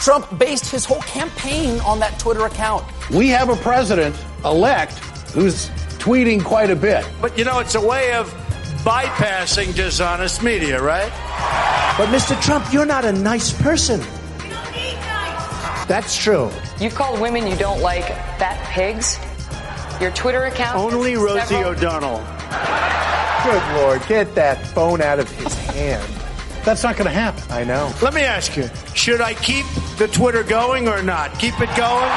Trump based his whole campaign on that Twitter account. We have a president elect who's tweeting quite a bit. But you know, it's a way of bypassing dishonest media, right? But Mr. Trump, you're not a nice person. That's true. You've called women you don't like fat pigs. Your Twitter account. Only Rosie several- O'Donnell. Good Lord, get that phone out of his hand. That's not going to happen. I know. Let me ask you, should I keep the Twitter going or not? Keep it going?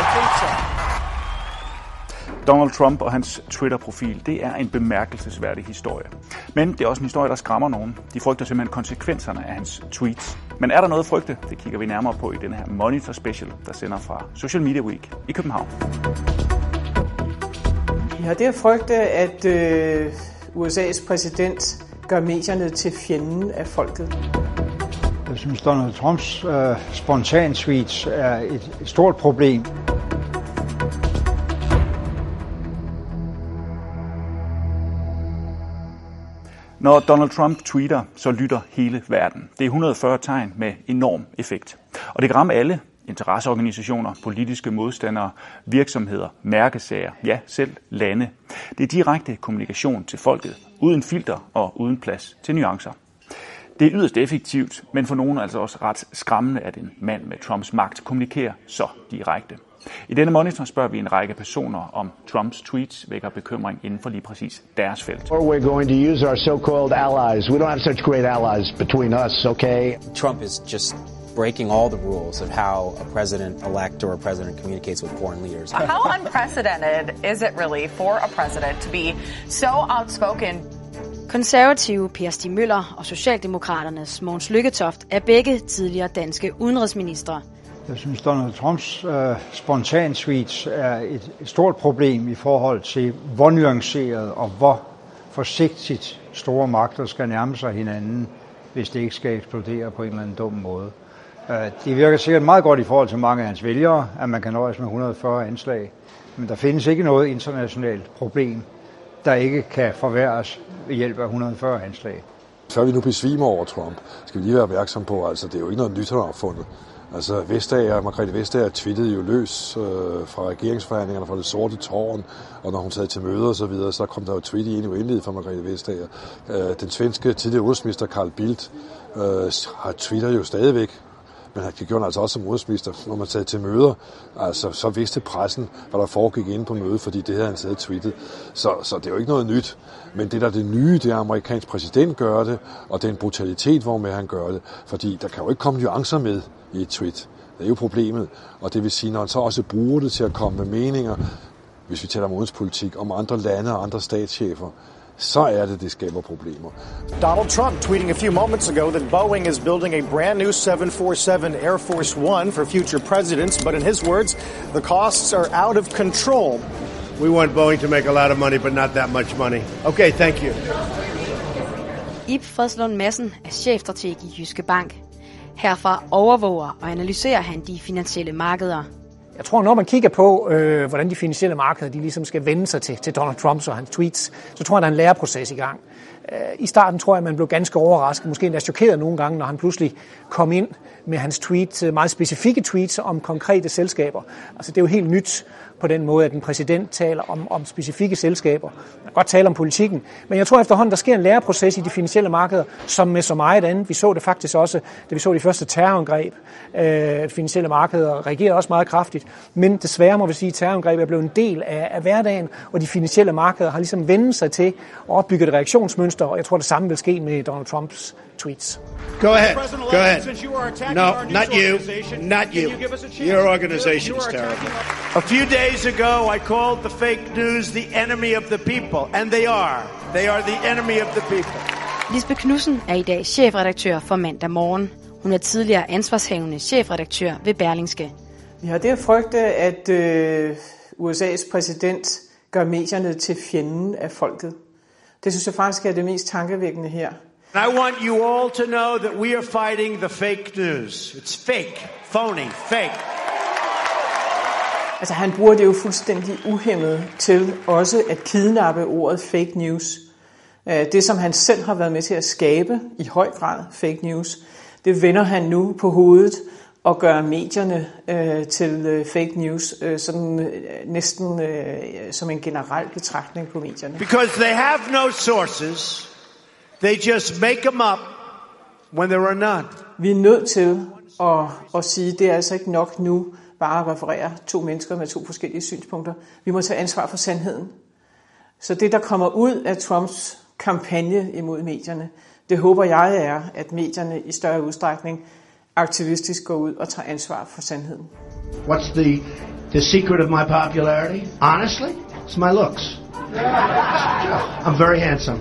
I think so. Donald Trump og hans Twitter-profil, det er en bemærkelsesværdig historie. Men det er også en historie, der skræmmer nogen. De frygter simpelthen konsekvenserne af hans tweets. Men er der noget at frygte? Det kigger vi nærmere på i den her Monitor Special, der sender fra Social Media Week i København. Vi har det at frygte, at øh, USA's præsident gør medierne til fjenden af folket. Jeg synes, Donald Trumps øh, spontan tweets er et, et stort problem. Når Donald Trump tweeter, så lytter hele verden. Det er 140 tegn med enorm effekt. Og det kan ramme alle interesseorganisationer, politiske modstandere, virksomheder, mærkesager, ja selv lande. Det er direkte kommunikation til folket, uden filter og uden plads til nuancer. Det er yderst effektivt, men for nogen altså også ret skræmmende, at en mand med Trumps magt kommunikerer så direkte. I denne monitor spørger vi en række personer, om Trumps tweets vækker bekymring inden for lige præcis deres felt. Or we're going to use our so-called allies. We don't have such great allies between us, okay? Trump is just breaking all the rules of how a president-elect or a president communicates with foreign leaders. How unprecedented is it really for a president to be so outspoken? Konservative Per Stig Møller og Socialdemokraternes Mogens Lykketoft er begge tidligere danske udenrigsministre. Jeg synes, Donald Trumps øh, spontan tweets er et, et stort problem i forhold til, hvor nuanceret og hvor forsigtigt store magter skal nærme sig hinanden, hvis det ikke skal eksplodere på en eller anden dum måde. Øh, det virker sikkert meget godt i forhold til mange af hans vælgere, at man kan nøjes med 140 anslag. Men der findes ikke noget internationalt problem, der ikke kan forværres ved hjælp af 140 anslag. Før vi nu besvimer over Trump, skal vi lige være opmærksom på, altså det er jo ikke noget nyt, han har opfundet. Altså Vestager, Margrethe Vestager twittede jo løs øh, fra regeringsforhandlingerne fra det sorte tårn, og når hun sad til møder og så videre, så kom der jo tweet i en uendelighed fra Margrethe Vestager. Øh, den svenske tidligere udenrigsminister Carl Bildt øh, har twitter jo stadigvæk, men det gjorde han altså også som udenrigsminister, når man sad til møder. Altså, så vidste pressen, hvad der foregik inde på mødet, fordi det havde han siddet tweetet. Så, så det er jo ikke noget nyt. Men det, der er det nye, det er, at amerikansk præsident gør det, og den brutalitet, hvormed han gør det. Fordi der kan jo ikke komme nuancer med i et tweet. Det er jo problemet. Og det vil sige, når han så også bruger det til at komme med meninger, hvis vi taler om udenrigspolitik, om andre lande og andre statschefer, så er det, det skaber problemer. Donald Trump tweeting a few moments ago that Boeing is building a brand new 747 Air Force One for future presidents, but in his words, the costs are out of control. We want Boeing to make a lot of money, but not that much money. Okay, thank you. Ib Fredslund Madsen er chefstrateg i Jyske Bank. Herfra overvåger og analyserer han de finansielle markeder. Jeg tror, når man kigger på, øh, hvordan de finansielle markeder de ligesom skal vende sig til, til Donald Trump og hans tweets, så tror jeg, der er en læreproces i gang. Øh, I starten tror jeg, man blev ganske overrasket, måske endda chokeret nogle gange, når han pludselig kom ind med hans tweets, øh, meget specifikke tweets om konkrete selskaber. Altså det er jo helt nyt på den måde, at en præsident taler om, om specifikke selskaber. Man kan godt tale om politikken, men jeg tror efterhånden, der sker en læreproces i de finansielle markeder, som med så meget andet. Vi så det faktisk også, da vi så de første terrorangreb. Øh, finansielle markeder reagerede også meget kraftigt, men desværre må vi sige, at terrorangreb er blevet en del af, af hverdagen, og de finansielle markeder har ligesom vendt sig til at opbygge et reaktionsmønster, og jeg tror, det samme vil ske med Donald Trumps tweets. Go ahead. Go ahead. No, not you. Not you. Your organization's terrible. A few days ago, I called the fake news the enemy of the people, and they are. They are the enemy of the people. Lisbeth Knudsen er i dag chefredaktør for Mandag Morgen. Hun er tidligere ansvarshavende chefredaktør ved Berlingske. Vi har det at frygte, at øh, USA's præsident gør medierne til fjenden af folket. Det synes jeg faktisk er det mest tankevækkende her. And I want you all to know that we are fighting the fake news. It's fake, phony, fake. Altså han bruger det jo fuldstændig uhemmet til også at kidnappe ordet fake news. Øh, Det, som han selv har været med til at skabe i høj grad fake news, det vender han nu på hovedet at gøre medierne øh, til øh, fake news, øh, sådan øh, næsten øh, som en generel betragtning på medierne. Because they have no sources, they just make them up when there are none. Vi er nødt til at, at sige, at det er altså ikke nok nu bare at referere to mennesker med to forskellige synspunkter. Vi må tage ansvar for sandheden. Så det, der kommer ud af Trumps kampagne imod medierne, det håber jeg er, at medierne i større udstrækning aktivistisk går ud og tager ansvar for sandheden. What's the the secret of my popularity? Honestly, it's my looks. I'm very handsome.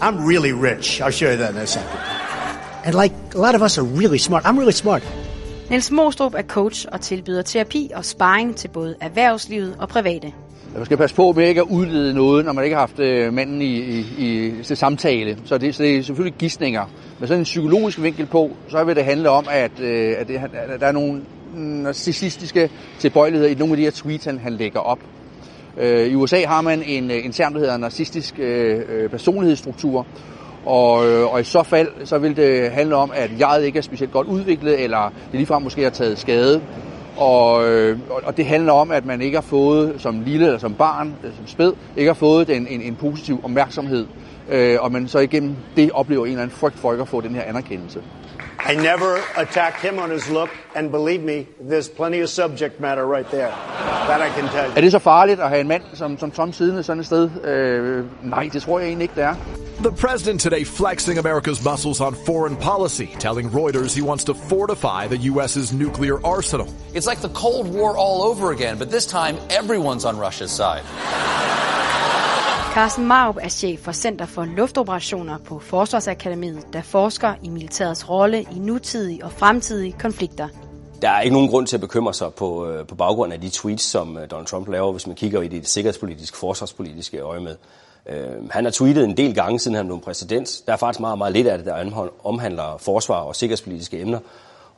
I'm really rich. I'll show you that in a second. And like a lot of us are really smart. I'm really smart. Niels Mostrup er coach og tilbyder terapi og sparring til både erhvervslivet og private. Man skal passe på med ikke at udlede noget, når man ikke har haft øh, manden i, i, i til samtale. Så det, så det er selvfølgelig gissninger. Men sådan en psykologisk vinkel på, så vil det handle om, at, øh, at, det, at der er nogle narcissistiske tilbøjeligheder i nogle af de her tweets, han, han lægger op. Øh, I USA har man en, en term, der hedder narcissistisk øh, personlighedsstruktur, og, øh, og i så fald, så vil det handle om, at jeg ikke er specielt godt udviklet, eller det ligefrem måske har taget skade. Og, øh, og det handler om, at man ikke har fået som lille eller som barn, øh, som spæd, ikke har fået en, en, en positiv opmærksomhed. Øh, og man så igennem det oplever en eller anden frygt for ikke at få den her anerkendelse. I never attacked him on his look, and believe me, there's plenty of subject matter right there. That I can tell you. Er det så farligt at have en mand som, som Trump siddende sådan et sted? Øh, nej, det tror jeg egentlig ikke, det er. The president today flexing America's muscles on foreign policy, telling Reuters he wants to fortify the U.S.'s nuclear arsenal. It's like the Cold War all over again, but this time everyone's on Russia's side. Carsten Marup er chef for Center for Luftoperationer på Forsvarsakademiet, der forsker i militærets rolle i nutidige og fremtidige konflikter. Der er ikke nogen grund til at bekymre sig på, øh, på baggrund af de tweets, som øh, Donald Trump laver, hvis man kigger i det sikkerhedspolitiske, forsvarspolitiske øje med. Øh, han har tweetet en del gange, siden han blev præsident. Der er faktisk meget, meget lidt af det, der omhandler forsvar og sikkerhedspolitiske emner.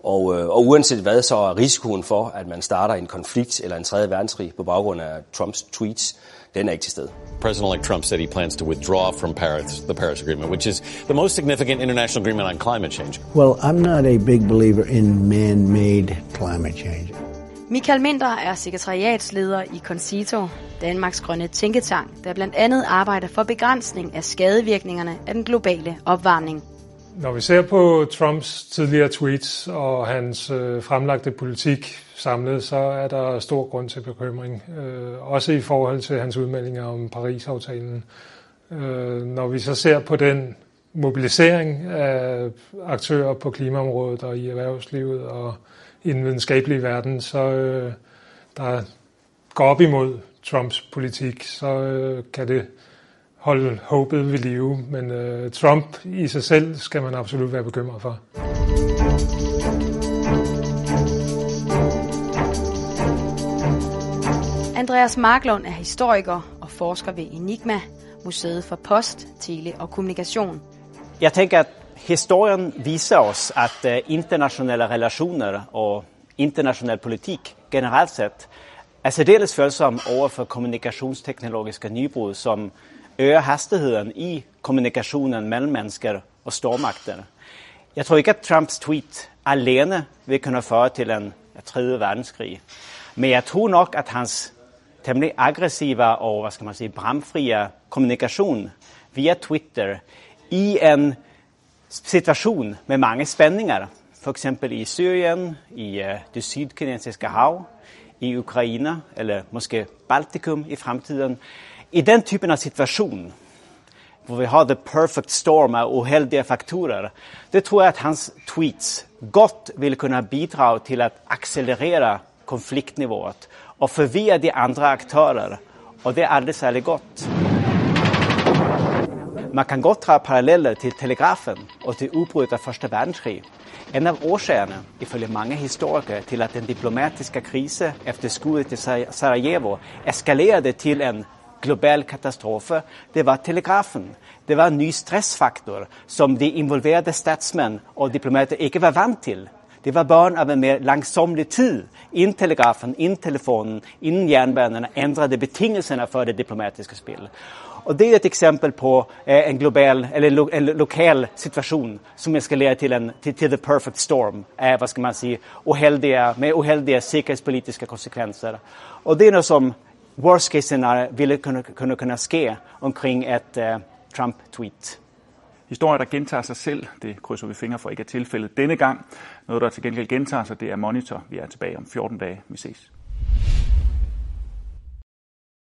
Og, øh, og uanset hvad, så er risikoen for, at man starter en konflikt eller en tredje verdenskrig på baggrund af Trumps tweets, den er ikke til stede. President-elect Trump said he plans to withdraw from Paris, the Paris Agreement, which is the most significant international agreement on climate change. Well, I'm not a big believer in man-made climate change. Michael Minder er sekretariatsleder i Concito, Danmarks grønne tænketank, der blandt andet arbejder for begrænsning af skadevirkningerne af den globale opvarmning. Når vi ser på Trumps tidligere tweets og hans øh, fremlagte politik samlet, så er der stor grund til bekymring. Øh, også i forhold til hans udmeldinger om Paris-aftalen. Øh, når vi så ser på den mobilisering af aktører på klimaområdet og i erhvervslivet og i den videnskabelige verden, så øh, der går op imod Trumps politik, så øh, kan det holde håbet ved live. Men øh, Trump i sig selv skal man absolut være bekymret for. Andreas Marklund er historiker og forsker ved Enigma, Museet for Post, Tele og Kommunikation. Jeg tænker, at historien viser os, at øh, internationale relationer og international politik generelt set er særdeles følsom over for kommunikationsteknologiske nybrud, som øger hastigheden i kommunikationen mellem mennesker og stormakter. Jeg tror ikke, at Trumps tweet alene vil kunne føre til en tredje verdenskrig. Men jeg tror nok, at hans temmelig aggressiva og hvad skal man sige, bramfrie kommunikation via Twitter i en situation med mange spændinger, for eksempel i Syrien, i øh, det sydkinesiske hav, i Ukraine eller måske Baltikum i fremtiden. I den typen av situation, hvor vi har the perfect storm af uheldige faktorer, det tror jeg, at hans tweets godt vil kunne bidrage til at accelerere konfliktniveauet og forvirre de andre aktører. Og det er aldrig særlig godt. Man kan godt dra paralleller til telegrafen og til udbruddet af Første verdenskrig. En af årsagerne, ifølge mange historikere, til at den diplomatiske krise efter skuddet til Sarajevo eskalerede til en global katastrofe, det var telegrafen. Det var en ny stressfaktor, som de involverede statsmænd og diplomater ikke var vant til. Det var barn av en mer langsomlig tid. In telegrafen, in telefonen, in järnvägarna ändrade betingelserna för det diplomatiska spelet. Och det är ett exempel på eh, en global eller lo, en lokal situation som eskalerar till en till, till the perfect storm, eh, vad ska man säga, oheldiga, med oheldiga säkerhetspolitiska konsekvenser. Och det är något som worst case scenario ville kunna, kunna, kunne ske omkring ett uh, øh, Trump-tweet. Historier, der gentager sig selv, det krydser vi fingre for ikke er tilfældet denne gang. Noget, der til gengæld gentager sig, det er Monitor. Vi er tilbage om 14 dage. Vi ses.